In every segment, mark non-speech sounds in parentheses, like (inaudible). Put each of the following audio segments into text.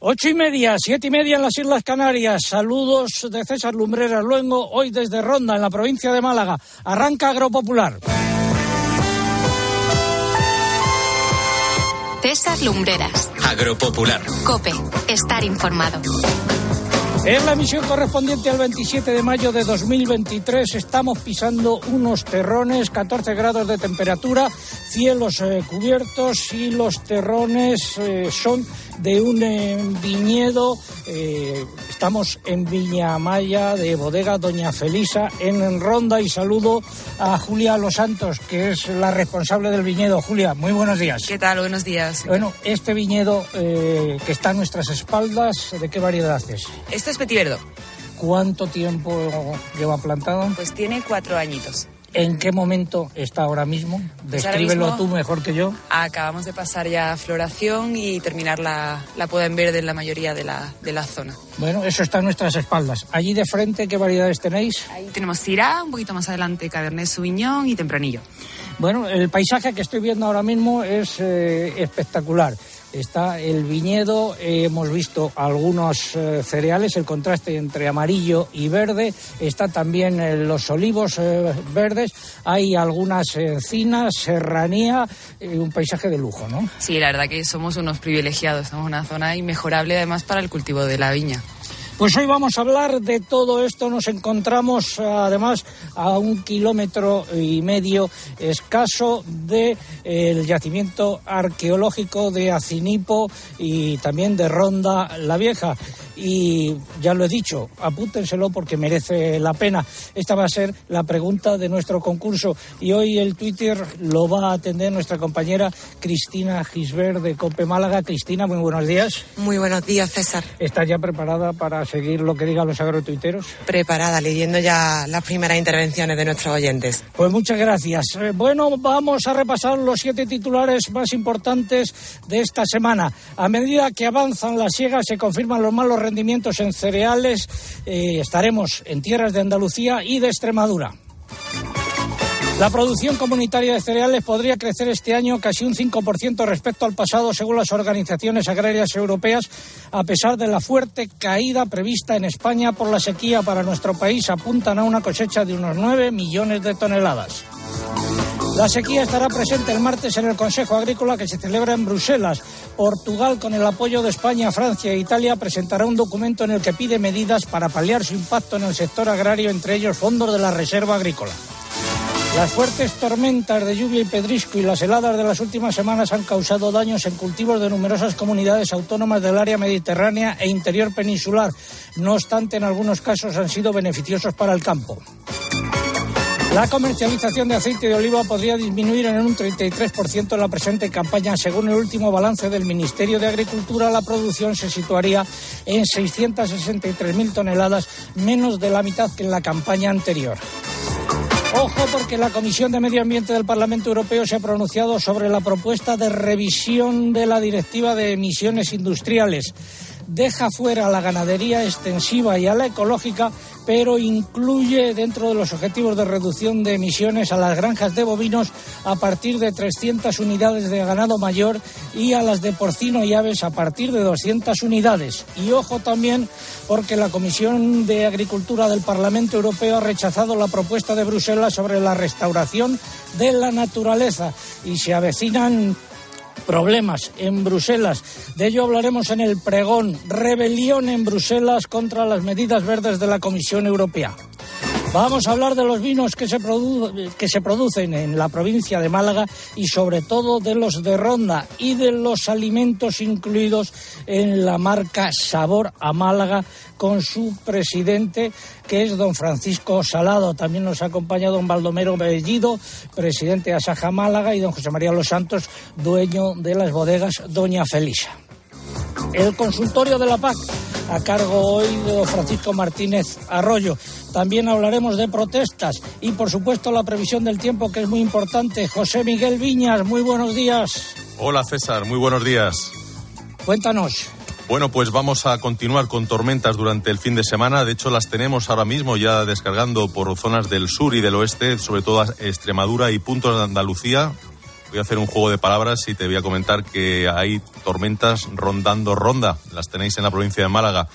Ocho y media, siete y media en las Islas Canarias. Saludos de César Lumbreras Luengo, hoy desde Ronda, en la provincia de Málaga. Arranca Agropopular. César Lumbreras. Agropopular. Cope. Estar informado. En la emisión correspondiente al 27 de mayo de 2023 estamos pisando unos terrones, 14 grados de temperatura, cielos eh, cubiertos y los terrones eh, son de un eh, viñedo. estamos en Viña Maya de bodega Doña Felisa en Ronda y saludo a Julia Los Santos, que es la responsable del viñedo. Julia, muy buenos días. ¿Qué tal? Buenos días. Bueno, este viñedo que está a nuestras espaldas, ¿de qué variedad es? Este es Petit Verdot. ¿Cuánto tiempo lleva plantado? Pues tiene cuatro añitos. ¿En qué momento está ahora mismo? Pues Descríbelo tú mejor que yo. Acabamos de pasar ya floración y terminar la, la poda en verde en la mayoría de la, de la zona. Bueno, eso está a nuestras espaldas. Allí de frente, ¿qué variedades tenéis? Ahí tenemos Syrah, un poquito más adelante Cabernet Sauvignon y Tempranillo. Bueno, el paisaje que estoy viendo ahora mismo es eh, espectacular está el viñedo, hemos visto algunos eh, cereales, el contraste entre amarillo y verde, está también eh, los olivos eh, verdes, hay algunas encinas, serranía, un paisaje de lujo, ¿no? Sí, la verdad que somos unos privilegiados, somos una zona inmejorable además para el cultivo de la viña. Pues hoy vamos a hablar de todo esto. Nos encontramos además a un kilómetro y medio escaso del de, yacimiento arqueológico de Acinipo y también de Ronda la Vieja y ya lo he dicho, apúntenselo porque merece la pena. Esta va a ser la pregunta de nuestro concurso y hoy el Twitter lo va a atender nuestra compañera Cristina Gisbert de Cope Málaga. Cristina, muy buenos días. Muy buenos días, César. ¿Estás ya preparada para seguir lo que digan los agrotuiteros? Preparada, leyendo ya las primeras intervenciones de nuestros oyentes. Pues muchas gracias. Eh, bueno, vamos a repasar los siete titulares más importantes de esta semana. A medida que avanzan las siegas se confirman los malos rendimientos en cereales, eh, estaremos en tierras de Andalucía y de Extremadura. La producción comunitaria de cereales podría crecer este año casi un 5% respecto al pasado, según las organizaciones agrarias europeas, a pesar de la fuerte caída prevista en España por la sequía para nuestro país. Apuntan a una cosecha de unos 9 millones de toneladas. La sequía estará presente el martes en el Consejo Agrícola que se celebra en Bruselas. Portugal, con el apoyo de España, Francia e Italia, presentará un documento en el que pide medidas para paliar su impacto en el sector agrario, entre ellos fondos de la Reserva Agrícola. Las fuertes tormentas de lluvia y pedrisco y las heladas de las últimas semanas han causado daños en cultivos de numerosas comunidades autónomas del área mediterránea e interior peninsular. No obstante, en algunos casos han sido beneficiosos para el campo. La comercialización de aceite de oliva podría disminuir en un 33% en la presente campaña. Según el último balance del Ministerio de Agricultura, la producción se situaría en 663.000 toneladas, menos de la mitad que en la campaña anterior. Ojo porque la Comisión de Medio Ambiente del Parlamento Europeo se ha pronunciado sobre la propuesta de revisión de la Directiva de Emisiones Industriales deja fuera a la ganadería extensiva y a la ecológica, pero incluye dentro de los objetivos de reducción de emisiones a las granjas de bovinos a partir de 300 unidades de ganado mayor y a las de porcino y aves a partir de 200 unidades. Y ojo también porque la Comisión de Agricultura del Parlamento Europeo ha rechazado la propuesta de Bruselas sobre la restauración de la naturaleza y se avecinan problemas en Bruselas. De ello hablaremos en el pregón. Rebelión en Bruselas contra las medidas verdes de la Comisión Europea. Vamos a hablar de los vinos que se, que se producen en la provincia de Málaga y sobre todo de los de Ronda y de los alimentos incluidos en la marca Sabor a Málaga con su presidente que es don Francisco Salado. También nos acompaña don Baldomero Bellido, presidente de Asaja Málaga y don José María Los Santos, dueño de las bodegas Doña Felisa. El consultorio de la PAC a cargo hoy de Francisco Martínez Arroyo. También hablaremos de protestas y, por supuesto, la previsión del tiempo, que es muy importante. José Miguel Viñas, muy buenos días. Hola César, muy buenos días. Cuéntanos. Bueno, pues vamos a continuar con tormentas durante el fin de semana. De hecho, las tenemos ahora mismo ya descargando por zonas del sur y del oeste, sobre todo Extremadura y puntos de Andalucía voy a hacer un juego de palabras y te voy a comentar que hay tormentas rondando ronda. Las tenéis en la provincia de Málaga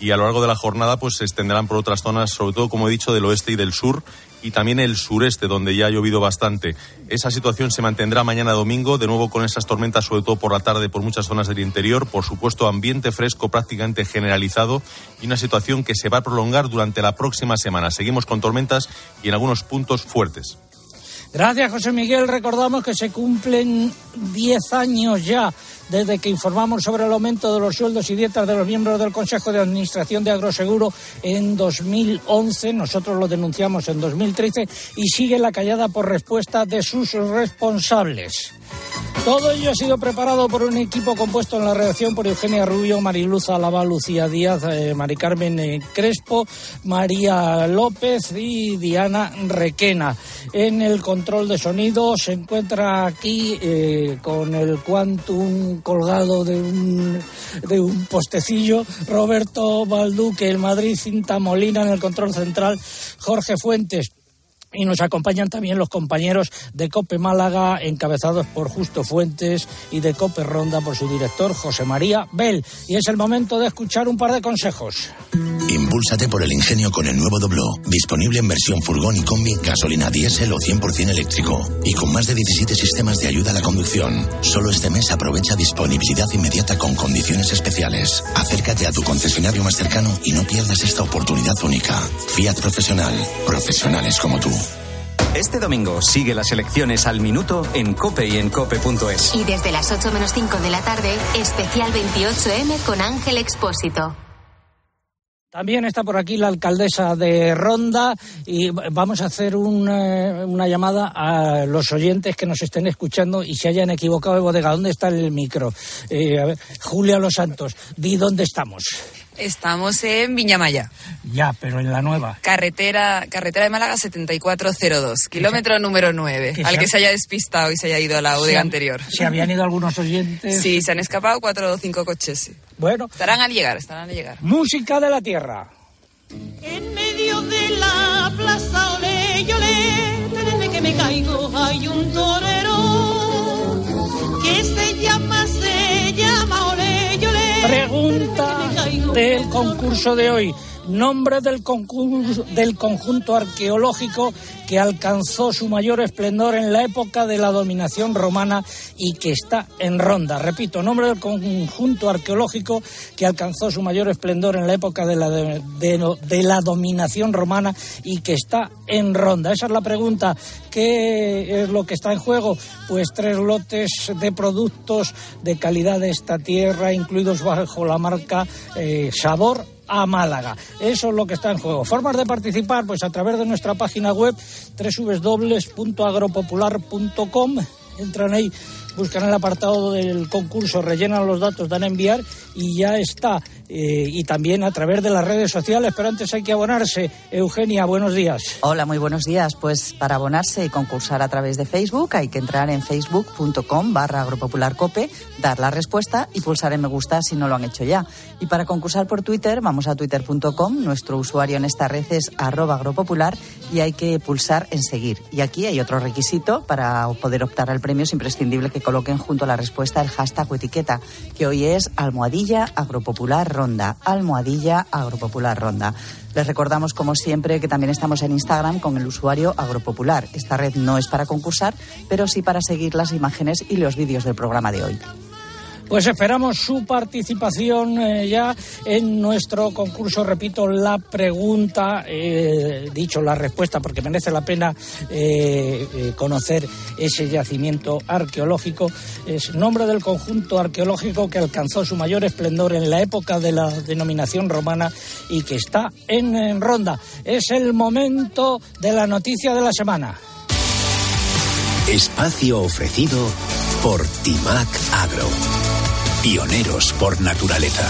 y a lo largo de la jornada pues se extenderán por otras zonas, sobre todo como he dicho, del oeste y del sur y también el sureste, donde ya ha llovido bastante. Esa situación se mantendrá mañana domingo, de nuevo con esas tormentas, sobre todo por la tarde, por muchas zonas del interior. Por supuesto, ambiente fresco prácticamente generalizado y una situación que se va a prolongar durante la próxima semana. Seguimos con tormentas y en algunos puntos fuertes. Gracias, José Miguel. Recordamos que se cumplen 10 años ya desde que informamos sobre el aumento de los sueldos y dietas de los miembros del Consejo de Administración de Agroseguro en 2011. Nosotros lo denunciamos en 2013 y sigue la callada por respuesta de sus responsables. Todo ello ha sido preparado por un equipo compuesto en la redacción por Eugenia Rubio, Mariluz Alaba, Lucía Díaz, eh, Mari Carmen eh, Crespo, María López y Diana Requena. En el control de sonido se encuentra aquí eh, con el Quantum colgado de un, de un postecillo Roberto Balduque, el Madrid Cinta Molina en el control central, Jorge Fuentes. Y nos acompañan también los compañeros de COPE Málaga, encabezados por Justo Fuentes, y de COPE Ronda por su director José María Bell. Y es el momento de escuchar un par de consejos. Impúlsate por el ingenio con el nuevo Doblo, disponible en versión furgón y combi, gasolina diésel o 100% eléctrico. Y con más de 17 sistemas de ayuda a la conducción. Solo este mes aprovecha disponibilidad inmediata con condiciones especiales. Acércate a tu concesionario más cercano y no pierdas esta oportunidad única. Fiat Profesional. Profesionales como tú. Este domingo sigue las elecciones al minuto en cope y en cope.es. Y desde las 8 menos 5 de la tarde, especial 28M con Ángel Expósito. También está por aquí la alcaldesa de Ronda y vamos a hacer una, una llamada a los oyentes que nos estén escuchando y se hayan equivocado de bodega. ¿Dónde está el micro? Eh, a ver, Julia Los Santos, di dónde estamos. Estamos en Viñamaya. Ya, pero en la nueva. Carretera, carretera de Málaga 7402, kilómetro número 9. que Al que se haya despistado y se haya ido a la han- anterior. Se habían ido algunos oyentes. Sí, se han escapado cuatro o cinco coches. sí. Bueno, Estarán al llegar, estarán al llegar. música de la tierra. En medio de la plaza, ole, y ole, desde que me caigo hay un torero que se llama, se llama, ole. Pregunta del concurso de hoy. Nombre del, del conjunto arqueológico que alcanzó su mayor esplendor en la época de la dominación romana y que está en Ronda. Repito, nombre del conjunto arqueológico que alcanzó su mayor esplendor en la época de la, de la dominación romana y que está en Ronda. Esa es la pregunta. ¿Qué es lo que está en juego? Pues tres lotes de productos de calidad de esta tierra, incluidos bajo la marca eh, Sabor a Málaga. Eso es lo que está en juego. Formas de participar, pues a través de nuestra página web www.agropopular.com. Entran ahí, buscan el apartado del concurso, rellenan los datos, dan a enviar y ya está. Eh, y también a través de las redes sociales, pero antes hay que abonarse. Eugenia, buenos días. Hola, muy buenos días. Pues para abonarse y concursar a través de Facebook hay que entrar en facebook.com barra agropopularcope, dar la respuesta y pulsar en me gusta si no lo han hecho ya. Y para concursar por Twitter vamos a twitter.com, nuestro usuario en esta red es arroba agropopular y hay que pulsar en seguir. Y aquí hay otro requisito para poder optar al premio, es imprescindible que coloquen junto a la respuesta el hashtag o etiqueta, que hoy es almohadilla agropopular ronda, almohadilla agropopular ronda. Les recordamos, como siempre, que también estamos en Instagram con el usuario Agropopular. Esta red no es para concursar, pero sí para seguir las imágenes y los vídeos del programa de hoy. Pues esperamos su participación eh, ya en nuestro concurso. Repito, la pregunta, eh, dicho la respuesta, porque merece la pena eh, conocer ese yacimiento arqueológico. Es nombre del conjunto arqueológico que alcanzó su mayor esplendor en la época de la denominación romana y que está en, en Ronda. Es el momento de la noticia de la semana. Espacio ofrecido por Timac Agro. Pioneros por naturaleza.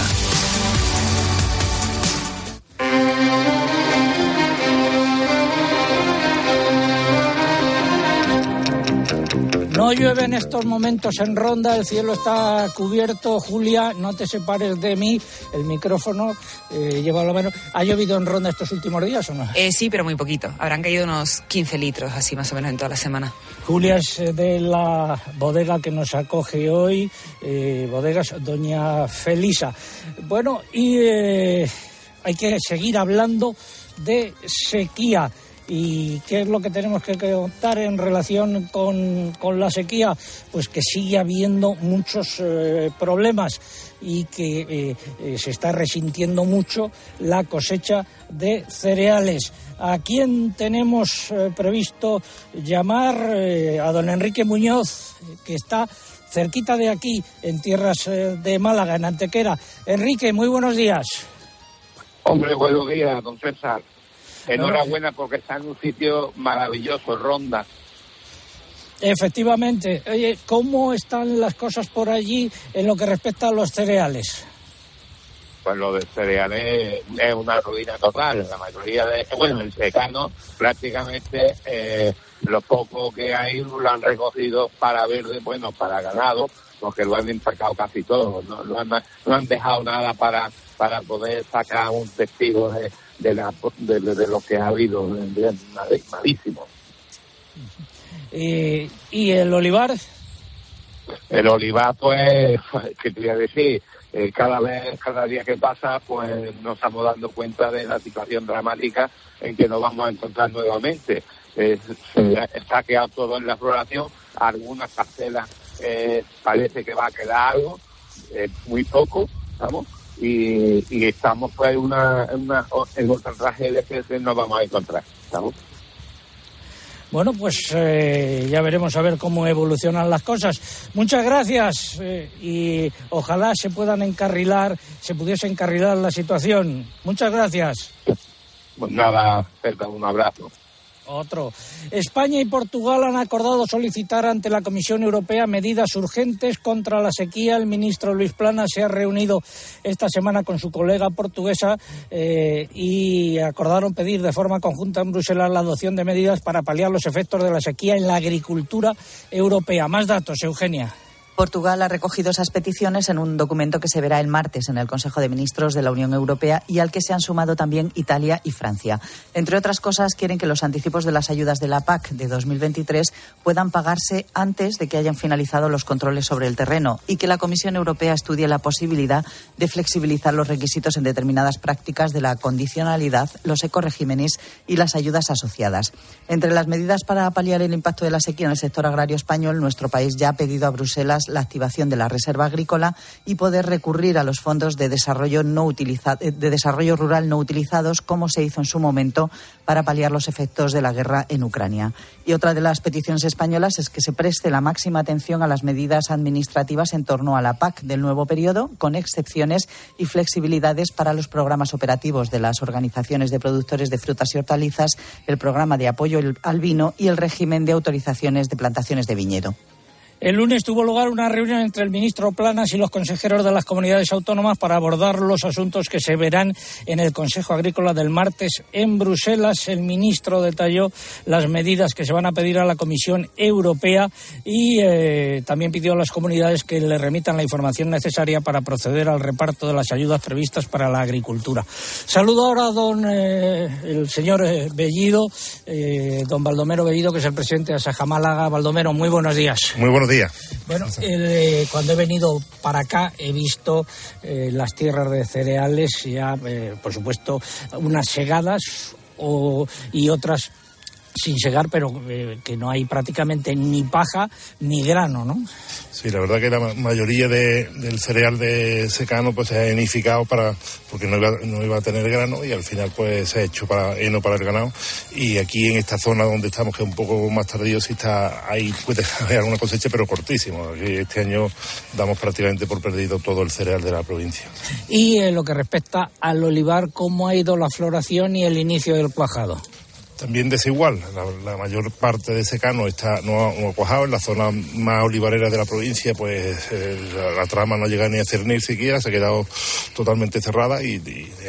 No llueve en estos momentos en Ronda, el cielo está cubierto. Julia, no te separes de mí. El micrófono eh, lleva la mano. ¿Ha llovido en Ronda estos últimos días o no? Eh, sí, pero muy poquito. Habrán caído unos 15 litros, así más o menos en toda la semana. Julia es eh, de la bodega que nos acoge hoy, eh, bodegas Doña Felisa. Bueno, y eh, hay que seguir hablando de sequía. ¿Y qué es lo que tenemos que contar en relación con, con la sequía? Pues que sigue habiendo muchos eh, problemas y que eh, eh, se está resintiendo mucho la cosecha de cereales. ¿A quién tenemos previsto llamar? A don Enrique Muñoz, que está cerquita de aquí, en tierras de Málaga, en Antequera. Enrique, muy buenos días. Hombre, buenos días, don César. Enhorabuena porque está en un sitio maravilloso, Ronda. Efectivamente. Oye, ¿cómo están las cosas por allí en lo que respecta a los cereales? Pues lo de cereales es una ruina total. La mayoría de, bueno, el secano prácticamente eh, lo poco que hay lo han recogido para verde, bueno, para ganado, porque lo han empacado casi todo. No, no, han, no han dejado nada para, para poder sacar un testigo de, de, la, de, de lo que ha habido. de- malísimo. Eh, ¿Y el olivar? El olivar, pues, (laughs) ¿qué te voy a decir? Eh, cada vez, cada día que pasa, pues nos estamos dando cuenta de la situación dramática en que nos vamos a encontrar nuevamente. Eh, se está quedado todo en la floración, algunas parcelas eh, parece que va a quedar algo, muy poco, ¿estamos? Y, y estamos pues en una, en una en otra tragedia que nos vamos a encontrar, ¿estamos? Bueno, pues eh, ya veremos a ver cómo evolucionan las cosas. Muchas gracias eh, y ojalá se puedan encarrilar, se pudiese encarrilar la situación. Muchas gracias. Pues nada, un abrazo. Otro. España y Portugal han acordado solicitar ante la Comisión Europea medidas urgentes contra la sequía. El ministro Luis Plana se ha reunido esta semana con su colega portuguesa eh, y acordaron pedir de forma conjunta en Bruselas la adopción de medidas para paliar los efectos de la sequía en la agricultura europea. Más datos, Eugenia. Portugal ha recogido esas peticiones en un documento que se verá el martes en el Consejo de Ministros de la Unión Europea y al que se han sumado también Italia y Francia. Entre otras cosas, quieren que los anticipos de las ayudas de la PAC de 2023 puedan pagarse antes de que hayan finalizado los controles sobre el terreno y que la Comisión Europea estudie la posibilidad de flexibilizar los requisitos en determinadas prácticas de la condicionalidad, los ecoregímenes y las ayudas asociadas. Entre las medidas para paliar el impacto de la sequía en el sector agrario español, nuestro país ya ha pedido a Bruselas la activación de la reserva agrícola y poder recurrir a los fondos de desarrollo, no utiliza- eh, de desarrollo rural no utilizados, como se hizo en su momento para paliar los efectos de la guerra en Ucrania. Y otra de las peticiones españolas es que se preste la máxima atención a las medidas administrativas en torno a la PAC del nuevo periodo, con excepciones y flexibilidades para los programas operativos de las organizaciones de productores de frutas y hortalizas, el programa de apoyo al vino y el régimen de autorizaciones de plantaciones de viñedo. El lunes tuvo lugar una reunión entre el ministro Planas y los consejeros de las comunidades autónomas para abordar los asuntos que se verán en el Consejo Agrícola del martes en Bruselas. El ministro detalló las medidas que se van a pedir a la Comisión Europea y eh, también pidió a las comunidades que le remitan la información necesaria para proceder al reparto de las ayudas previstas para la agricultura. Saludo ahora a don eh, el señor eh, Bellido, don Baldomero Bellido, que es el presidente de Asaja Málaga. Baldomero, muy buenos días. Muy buenos Bueno, eh, cuando he venido para acá he visto eh, las tierras de cereales, ya, eh, por supuesto, unas segadas o, y otras sin segar, pero eh, que no hay prácticamente ni paja ni grano, ¿no? Sí, la verdad que la ma- mayoría de- del cereal de secano pues se ha enificado para porque no iba, no iba a tener grano y al final pues se ha hecho para heno para el ganado y aquí en esta zona donde estamos que es un poco más tardío sí está ahí puede (laughs) haber alguna cosecha pero cortísimo. Aquí Este año damos prácticamente por perdido todo el cereal de la provincia. Y en lo que respecta al olivar, ¿cómo ha ido la floración y el inicio del cuajado? También desigual. La, mayor parte de secano está no, no, cuajado. En la zona más olivarera de la provincia, pues la, trama no llega ni a cernir siquiera, se ha quedado totalmente cerrada y,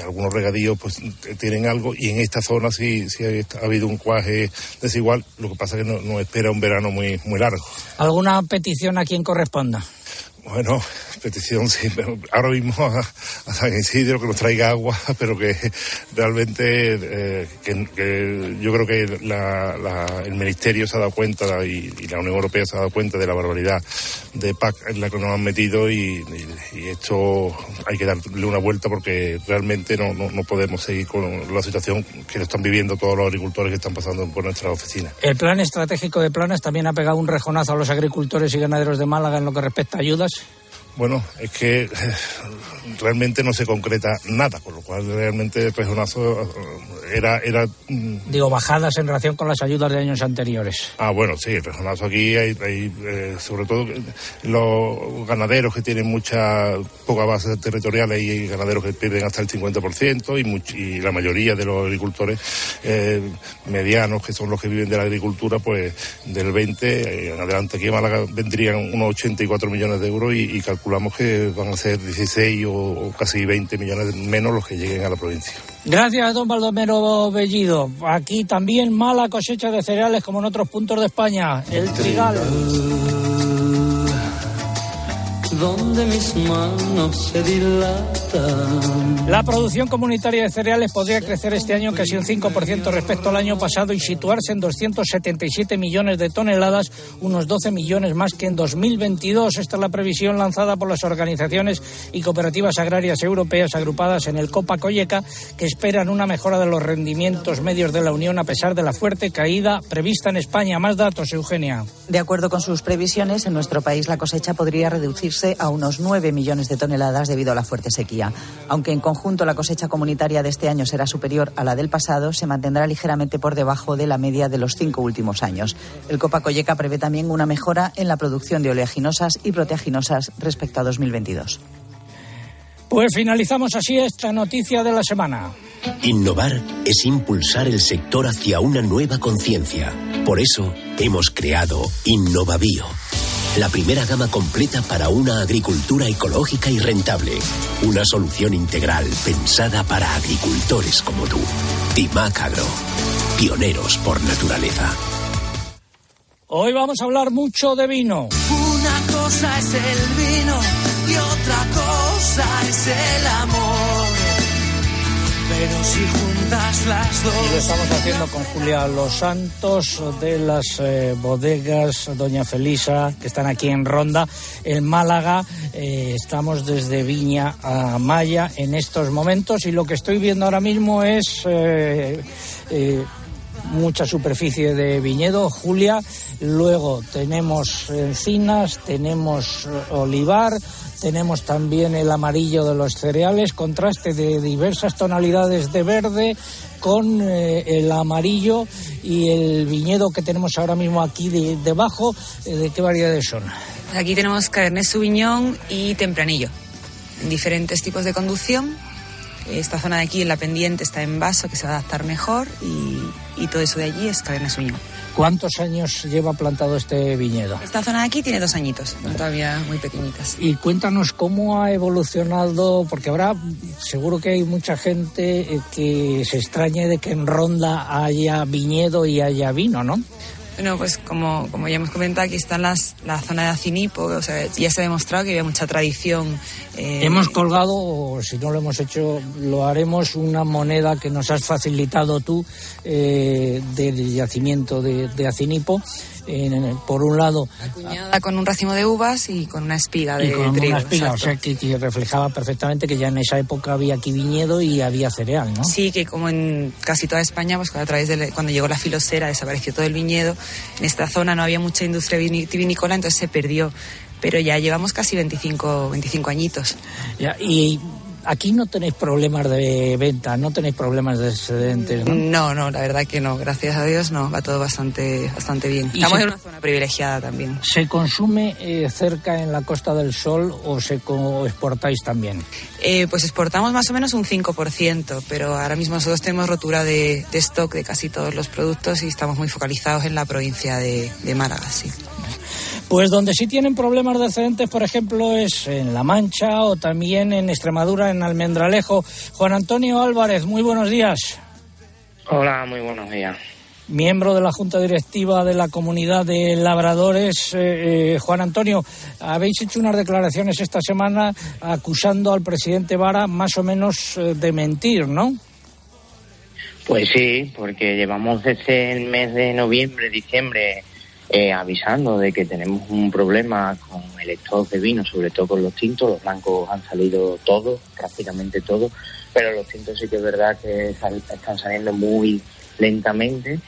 algunos regadíos pues tienen algo. Y en esta zona sí, sí ha, habido un cuaje desigual. Lo que pasa es que no, espera un verano muy, muy largo. ¿Alguna petición a quien corresponda? Bueno, petición sí, ahora mismo a, San Isidro que nos traiga agua, (laughs) pero que realmente eh, que, yo creo que el Ministerio se ha dado cuenta y, la Unión Europea se ha dado cuenta de la barbaridad de PAC en la que nos han metido y, esto hay que darle una vuelta porque realmente no, no, podemos seguir con la situación que están viviendo todos los agricultores que están pasando por nuestras oficinas. El plan estratégico de planes también ha pegado un rejonazo a los agricultores y ganaderos de Málaga en lo que respecta a ayudas. Bueno, es que realmente no se concreta nada, con lo cual realmente el rejonazo eh, era... era mm, Digo, bajadas en relación con las ayudas de años anteriores. Ah, bueno, sí, el rejonazo aquí hay, eh, sobre todo los ganaderos que tienen mucha poca base territorial, hay ganaderos que pierden hasta el 50% y, y la mayoría de los agricultores eh, medianos, que son los que viven de la agricultura, pues del 20 en adelante aquí en Málaga vendrían unos 84 millones de euros y, y calculamos que van a ser 16 o o, casi 20 millones menos los que lleguen a la provincia. Gracias, don Baldomero Bellido. Aquí también mala cosecha de cereales como en otros puntos de España. El trigal donde mis manos se dilatan. La producción comunitaria de cereales podría crecer este año casi un 5% respecto al año pasado y situarse en 277 millones de toneladas, unos 12 millones más que en 2022. Esta es la previsión lanzada por las organizaciones y cooperativas agrarias europeas agrupadas en el Copa Colleca, que esperan una mejora de los rendimientos medios de la Unión a pesar de la fuerte caída prevista en España. Más datos, Eugenia. De acuerdo con sus previsiones, en nuestro país la cosecha podría reducirse a unos 9 millones de toneladas debido a la fuerte sequía. Aunque en conjunto la cosecha comunitaria de este año será superior a la del pasado, se mantendrá ligeramente por debajo de la media de los cinco últimos años. El Copa Colleca prevé también una mejora en la producción de oleaginosas y proteaginosas respecto a 2022. Pues finalizamos así esta noticia de la semana. Innovar es impulsar el sector hacia una nueva conciencia. Por eso hemos creado InnovaBio la primera gama completa para una agricultura ecológica y rentable. Una solución integral pensada para agricultores como tú. Timac Agro. Pioneros por naturaleza. Hoy vamos a hablar mucho de vino. Una cosa es el vino y otra cosa es el amor. Pero juntas las dos. Y lo estamos haciendo con Julia Los Santos de las eh, bodegas Doña Felisa, que están aquí en Ronda, en Málaga. Eh, estamos desde Viña a Maya en estos momentos y lo que estoy viendo ahora mismo es. Eh, mucha superficie de viñedo, Julia. Luego tenemos encinas, tenemos olivar, tenemos también el amarillo de los cereales, contraste de diversas tonalidades de verde con eh, el amarillo y el viñedo que tenemos ahora mismo aquí debajo. Eh, ¿De qué variedades son? Aquí tenemos Cabernet Sauvignon y Tempranillo, en diferentes tipos de conducción. Esta zona de aquí, en la pendiente, está en vaso, que se va a adaptar mejor, y, y todo eso de allí es Cabernet Sauvignon. ¿Cuántos años lleva plantado este viñedo? Esta zona de aquí tiene dos añitos, todavía muy pequeñitas. Y cuéntanos cómo ha evolucionado, porque ahora seguro que hay mucha gente eh, que se extrañe de que en Ronda haya viñedo y haya vino, ¿no? Bueno, pues como, ya hemos comentado, aquí está las, la zona de Acinipo, o sea, ya se ha demostrado que había mucha tradición. Eh, hemos colgado, o si no lo hemos hecho, lo haremos, una moneda que nos has facilitado tú eh, del yacimiento de Acinipo por un lado acuñada con un racimo de uvas y con una espiga de con trigo, una espiga, o sea que, reflejaba perfectamente que ya en esa época había aquí viñedo y había cereal, ¿no? Sí, que como en casi toda España, pues a través de cuando llegó la filosera desapareció todo el viñedo. En esta zona no había mucha industria vinícola, entonces se perdió. Pero ya llevamos casi 25, 25 añitos. y aquí no tenéis problemas de venta, no tenéis problemas de excedentes, ¿no? No, no, la verdad que no. Gracias a Dios no, va todo bastante, bastante bien. ¿Y Estamos se- en una zona privilegiada también. ¿Se consume eh, cerca en la Costa del Sol o se co- exportáis también? Eh, pues exportamos más o menos un 5%, pero ahora mismo nosotros tenemos rotura de, de stock de casi todos los productos y estamos muy focalizados en la provincia de, de Málaga, sí. Pues donde sí tienen problemas de excedentes, por ejemplo, es en La Mancha o también en Extremadura, en Almendralejo. Juan Antonio Álvarez, muy buenos días. Hola, muy buenos días. Miembro de la Junta Directiva de la Comunidad de Labradores, eh, eh, Juan Antonio, habéis hecho unas declaraciones esta semana acusando al presidente Vara más o menos eh, de mentir, ¿no? Pues sí, porque llevamos desde el mes de noviembre, diciembre, eh, avisando de que tenemos un problema con el stock de vino, sobre todo con los tintos. Los blancos han salido todos, prácticamente todos, pero los tintos sí que es verdad que están saliendo muy lentamente.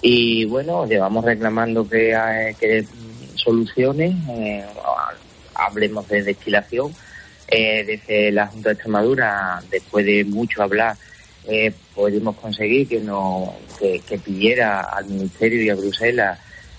Y bueno, llevamos reclamando que, eh, que soluciones, eh, hablemos de destilación. Eh, desde la Junta de Extremadura, después de mucho hablar, eh, pudimos conseguir que, no, que, que pidiera al Ministerio y a Bruselas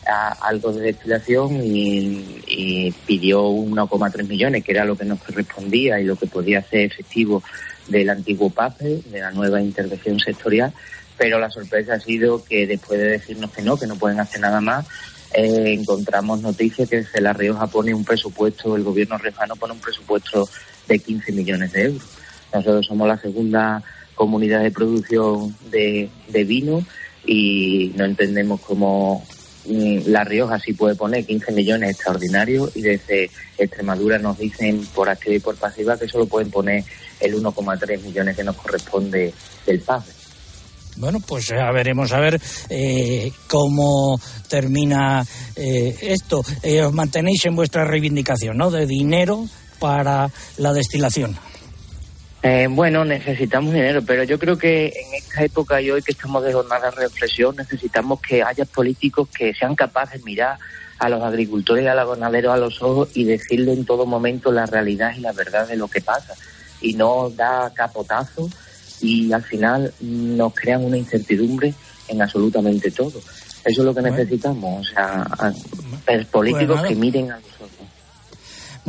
algo de destilación y, y pidió 1,3 millones, que era lo que nos correspondía y lo que podía ser efectivo del antiguo PAPE, de la nueva intervención sectorial, pero la sorpresa ha sido que después de decirnos que no, que no pueden hacer nada más, eh, encontramos noticias que La Rioja pone un presupuesto, el gobierno riojano pone un presupuesto de 15 millones de euros. Nosotros somos la segunda comunidad de producción de, vino y no entendemos cómo La Rioja sí puede poner 15 millones extraordinarios y desde Extremadura nos dicen por activa y por pasiva que solo pueden poner el 1,3 millones que nos corresponde del PAPE. Bueno, pues ya veremos a ver eh, cómo termina eh, esto. Eh, os mantenéis en vuestra reivindicación, ¿no? De dinero para la destilación. Eh, bueno, necesitamos dinero, pero yo creo que en esta época y hoy que estamos de jornada de reflexión, necesitamos que haya políticos que sean capaces de mirar a los agricultores y a los ganaderos a los ojos y decirle en todo momento la realidad y la verdad de lo que pasa. Y no da capotazo y al final nos crean una incertidumbre en absolutamente todo. Eso es lo que necesitamos, o sea, políticos que miren a los.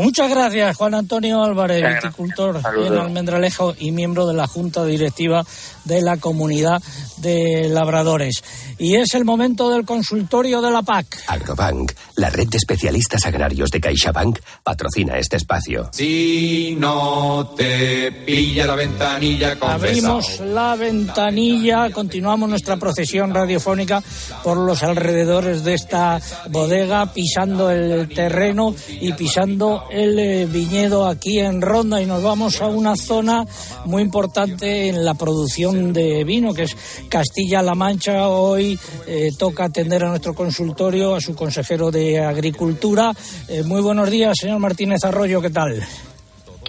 Muchas gracias, Juan Antonio Álvarez, viticultor en Almendralejo y miembro de la Junta Directiva de la Comunidad de Labradores. Y es el momento del consultorio de la PAC. Agrobank, la red de especialistas agrarios de CaixaBank, patrocina este espacio. Si no te pilla la ventanilla Abrimos la ventanilla, continuamos nuestra procesión radiofónica por los alrededores de esta bodega, pisando el terreno y pisando el eh, viñedo aquí en Ronda y nos vamos a una zona muy importante en la producción de vino, que es Castilla-La Mancha. Hoy eh, toca atender a nuestro consultorio, a su consejero de Agricultura. Eh, muy buenos días, señor Martínez Arroyo, ¿qué tal?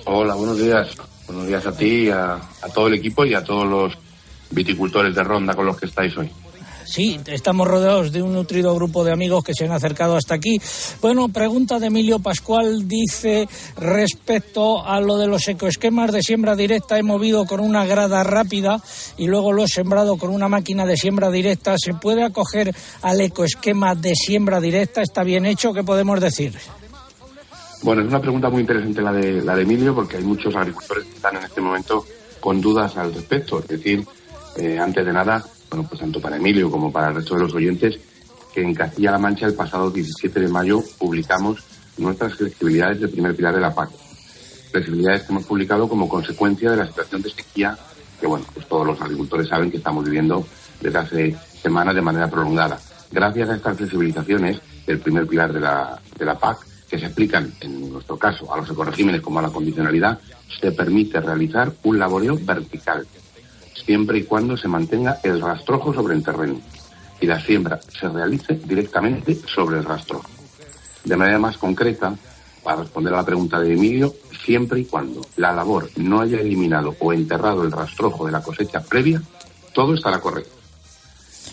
Hola, buenos días. Buenos días a ti, a, a todo el equipo y a todos los viticultores de Ronda con los que estáis hoy. Sí, estamos rodeados de un nutrido grupo de amigos que se han acercado hasta aquí. Bueno, pregunta de Emilio Pascual, dice respecto a lo de los ecoesquemas de siembra directa, he movido con una grada rápida y luego lo he sembrado con una máquina de siembra directa. ¿Se puede acoger al ecoesquema de siembra directa? ¿Está bien hecho? ¿Qué podemos decir? Bueno, es una pregunta muy interesante la de, la de Emilio porque hay muchos agricultores que están en este momento con dudas al respecto. Es decir, eh, antes de nada, bueno, pues tanto para Emilio como para el resto de los oyentes, que en Castilla-La Mancha el pasado 17 de mayo publicamos nuestras flexibilidades del primer pilar de la PAC. Flexibilidades que hemos publicado como consecuencia de la situación de sequía que, bueno, pues todos los agricultores saben que estamos viviendo desde hace semanas de manera prolongada. Gracias a estas flexibilizaciones del primer pilar de la, de la PAC, que se aplican, en nuestro caso, a los ecoregímenes como a la condicionalidad, se permite realizar un laboreo vertical, siempre y cuando se mantenga el rastrojo sobre el terreno y la siembra se realice directamente sobre el rastrojo. De manera más concreta, para responder a la pregunta de Emilio, siempre y cuando la labor no haya eliminado o enterrado el rastrojo de la cosecha previa, todo estará correcto.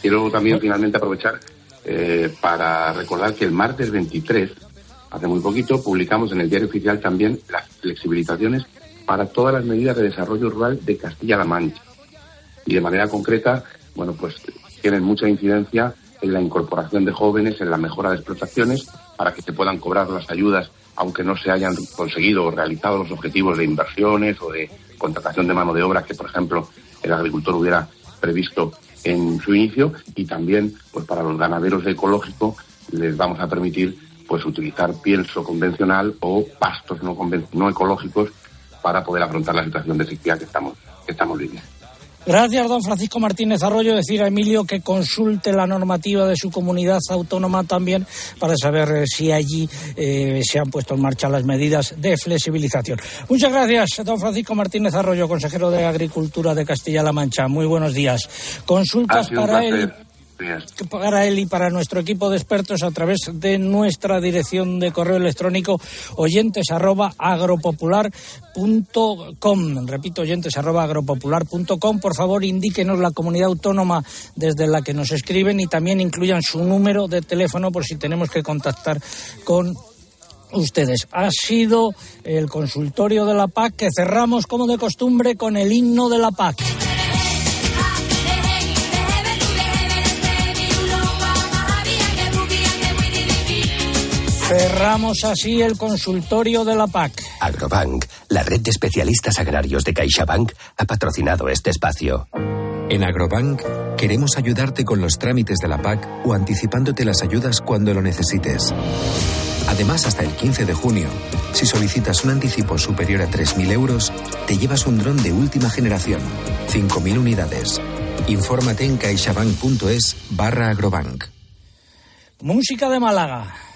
Quiero también finalmente aprovechar eh, para recordar que el martes 23, hace muy poquito, publicamos en el diario oficial también las flexibilizaciones para todas las medidas de desarrollo rural de Castilla-La Mancha. Y de manera concreta, bueno, pues tienen mucha incidencia en la incorporación de jóvenes, en la mejora de explotaciones, para que se puedan cobrar las ayudas, aunque no se hayan conseguido o realizado los objetivos de inversiones o de contratación de mano de obra que, por ejemplo, el agricultor hubiera previsto en su inicio. Y también, pues para los ganaderos ecológicos, les vamos a permitir pues utilizar pienso convencional o pastos no, no ecológicos para poder afrontar la situación de sequía que estamos, que estamos viviendo. Gracias, don Francisco Martínez Arroyo. Decir a Emilio que consulte la normativa de su comunidad autónoma también para saber eh, si allí eh, se han puesto en marcha las medidas de flexibilización. Muchas gracias, don Francisco Martínez Arroyo, consejero de Agricultura de Castilla-La Mancha. Muy buenos días. Consultas para él para él y para nuestro equipo de expertos a través de nuestra dirección de correo electrónico oyentes. Repito, oyentes. Por favor, indíquenos la comunidad autónoma desde la que nos escriben y también incluyan su número de teléfono por si tenemos que contactar con ustedes. Ha sido el consultorio de la PAC que cerramos como de costumbre con el himno de la PAC. Cerramos así el consultorio de la PAC. Agrobank, la red de especialistas agrarios de CaixaBank, ha patrocinado este espacio. En Agrobank queremos ayudarte con los trámites de la PAC o anticipándote las ayudas cuando lo necesites. Además, hasta el 15 de junio, si solicitas un anticipo superior a 3.000 euros, te llevas un dron de última generación, 5.000 unidades. Infórmate en caixabank.es barra agrobank. Música de Málaga.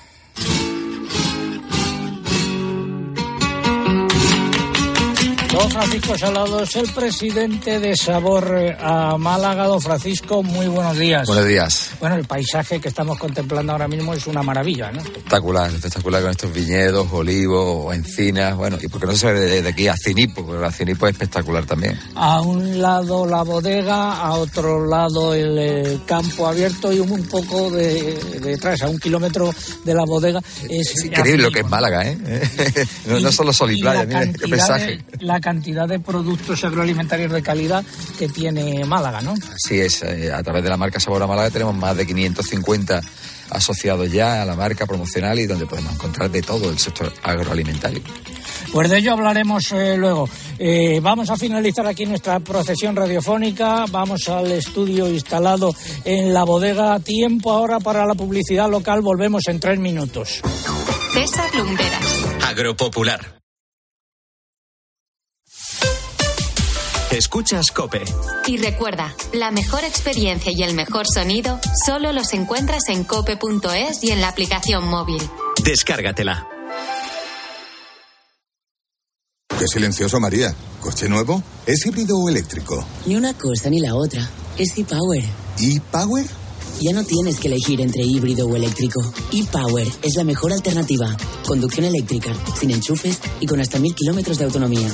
Don Francisco Salado es el presidente de Sabor eh, a Málaga. Don Francisco, muy buenos días. Buenos días. Bueno, el paisaje que estamos contemplando ahora mismo es una maravilla, ¿no? Espectacular, espectacular con estos viñedos, olivos, encinas, bueno, y porque no se ve de aquí a Cinipo, pero a Cinipo es espectacular también. A un lado la bodega, a otro lado el, campo abierto y un, poco de, detrás, a un kilómetro de la bodega. Es, increíble lo que es Málaga, ¿eh? (laughs) no, solo sol y playa, mire, qué paisaje cantidad de productos agroalimentarios de calidad que tiene Málaga, ¿no? Así es, eh, a través de la marca Sabor a Málaga tenemos más de 550 asociados ya a la marca promocional y donde podemos encontrar de todo el sector agroalimentario. Pues de ello hablaremos eh, luego. Eh, vamos a finalizar aquí nuestra procesión radiofónica. Vamos al estudio instalado en la bodega. Tiempo ahora para la publicidad local. Volvemos en tres minutos. César Lumberas. Agropopular. Escuchas Cope. Y recuerda, la mejor experiencia y el mejor sonido solo los encuentras en cope.es y en la aplicación móvil. Descárgatela. Qué silencioso, María. ¿Coche nuevo? ¿Es híbrido o eléctrico? Ni una cosa ni la otra. Es e-Power. ¿E-Power? Ya no tienes que elegir entre híbrido o eléctrico. ePower es la mejor alternativa. Conducción eléctrica, sin enchufes y con hasta mil kilómetros de autonomía.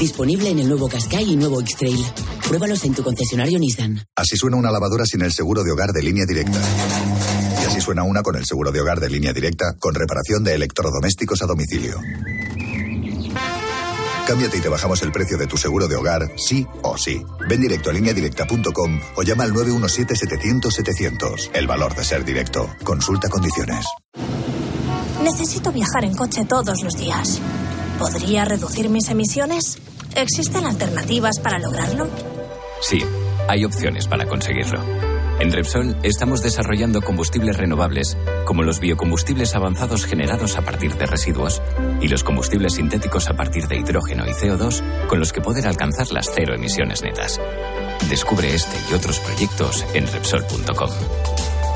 Disponible en el nuevo Qashqai y nuevo X-Trail. Pruébalos en tu concesionario Nissan. Así suena una lavadora sin el seguro de hogar de línea directa. Y así suena una con el seguro de hogar de línea directa con reparación de electrodomésticos a domicilio. Cámbiate y te bajamos el precio de tu seguro de hogar, sí o sí. Ven directo a lineadirecta.com o llama al 917-700-700. El valor de ser directo. Consulta condiciones. Necesito viajar en coche todos los días. ¿Podría reducir mis emisiones? ¿Existen alternativas para lograrlo? Sí, hay opciones para conseguirlo. En Repsol estamos desarrollando combustibles renovables, como los biocombustibles avanzados generados a partir de residuos y los combustibles sintéticos a partir de hidrógeno y CO2, con los que poder alcanzar las cero emisiones netas. Descubre este y otros proyectos en Repsol.com.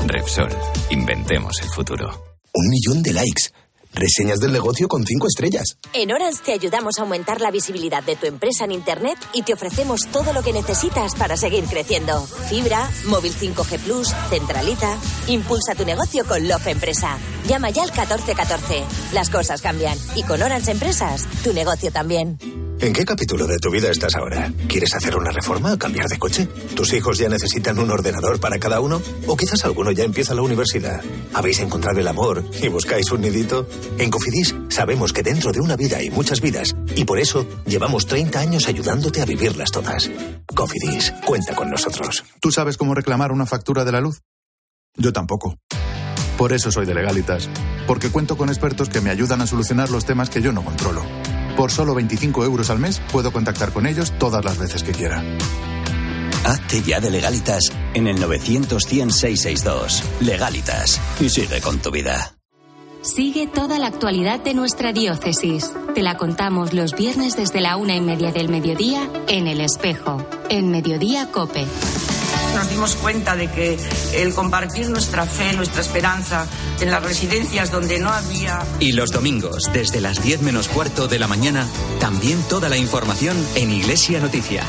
Repsol, inventemos el futuro. Un millón de likes. Reseñas del negocio con cinco estrellas. En Orange te ayudamos a aumentar la visibilidad de tu empresa en Internet y te ofrecemos todo lo que necesitas para seguir creciendo. Fibra, móvil 5G Plus, centralita. Impulsa tu negocio con Love Empresa. Llama ya al 1414. Las cosas cambian y con Orange Empresas, tu negocio también. ¿En qué capítulo de tu vida estás ahora? ¿Quieres hacer una reforma o cambiar de coche? ¿Tus hijos ya necesitan un ordenador para cada uno? ¿O quizás alguno ya empieza la universidad? ¿Habéis encontrado el amor y buscáis un nidito? En Cofidis Sabemos que dentro de una vida hay muchas vidas y por eso llevamos 30 años ayudándote a vivirlas todas. Cofidis, cuenta con nosotros. ¿Tú sabes cómo reclamar una factura de la luz? Yo tampoco. Por eso soy de Legalitas, porque cuento con expertos que me ayudan a solucionar los temas que yo no controlo. Por solo 25 euros al mes puedo contactar con ellos todas las veces que quiera. Hazte ya de Legalitas en el 900 100 662. Legalitas. Y sigue con tu vida. Sigue toda la actualidad de nuestra diócesis. Te la contamos los viernes desde la una y media del mediodía en El Espejo, en Mediodía Cope. Nos dimos cuenta de que el compartir nuestra fe, nuestra esperanza en las residencias donde no había... Y los domingos, desde las 10 menos cuarto de la mañana, también toda la información en Iglesia Noticia.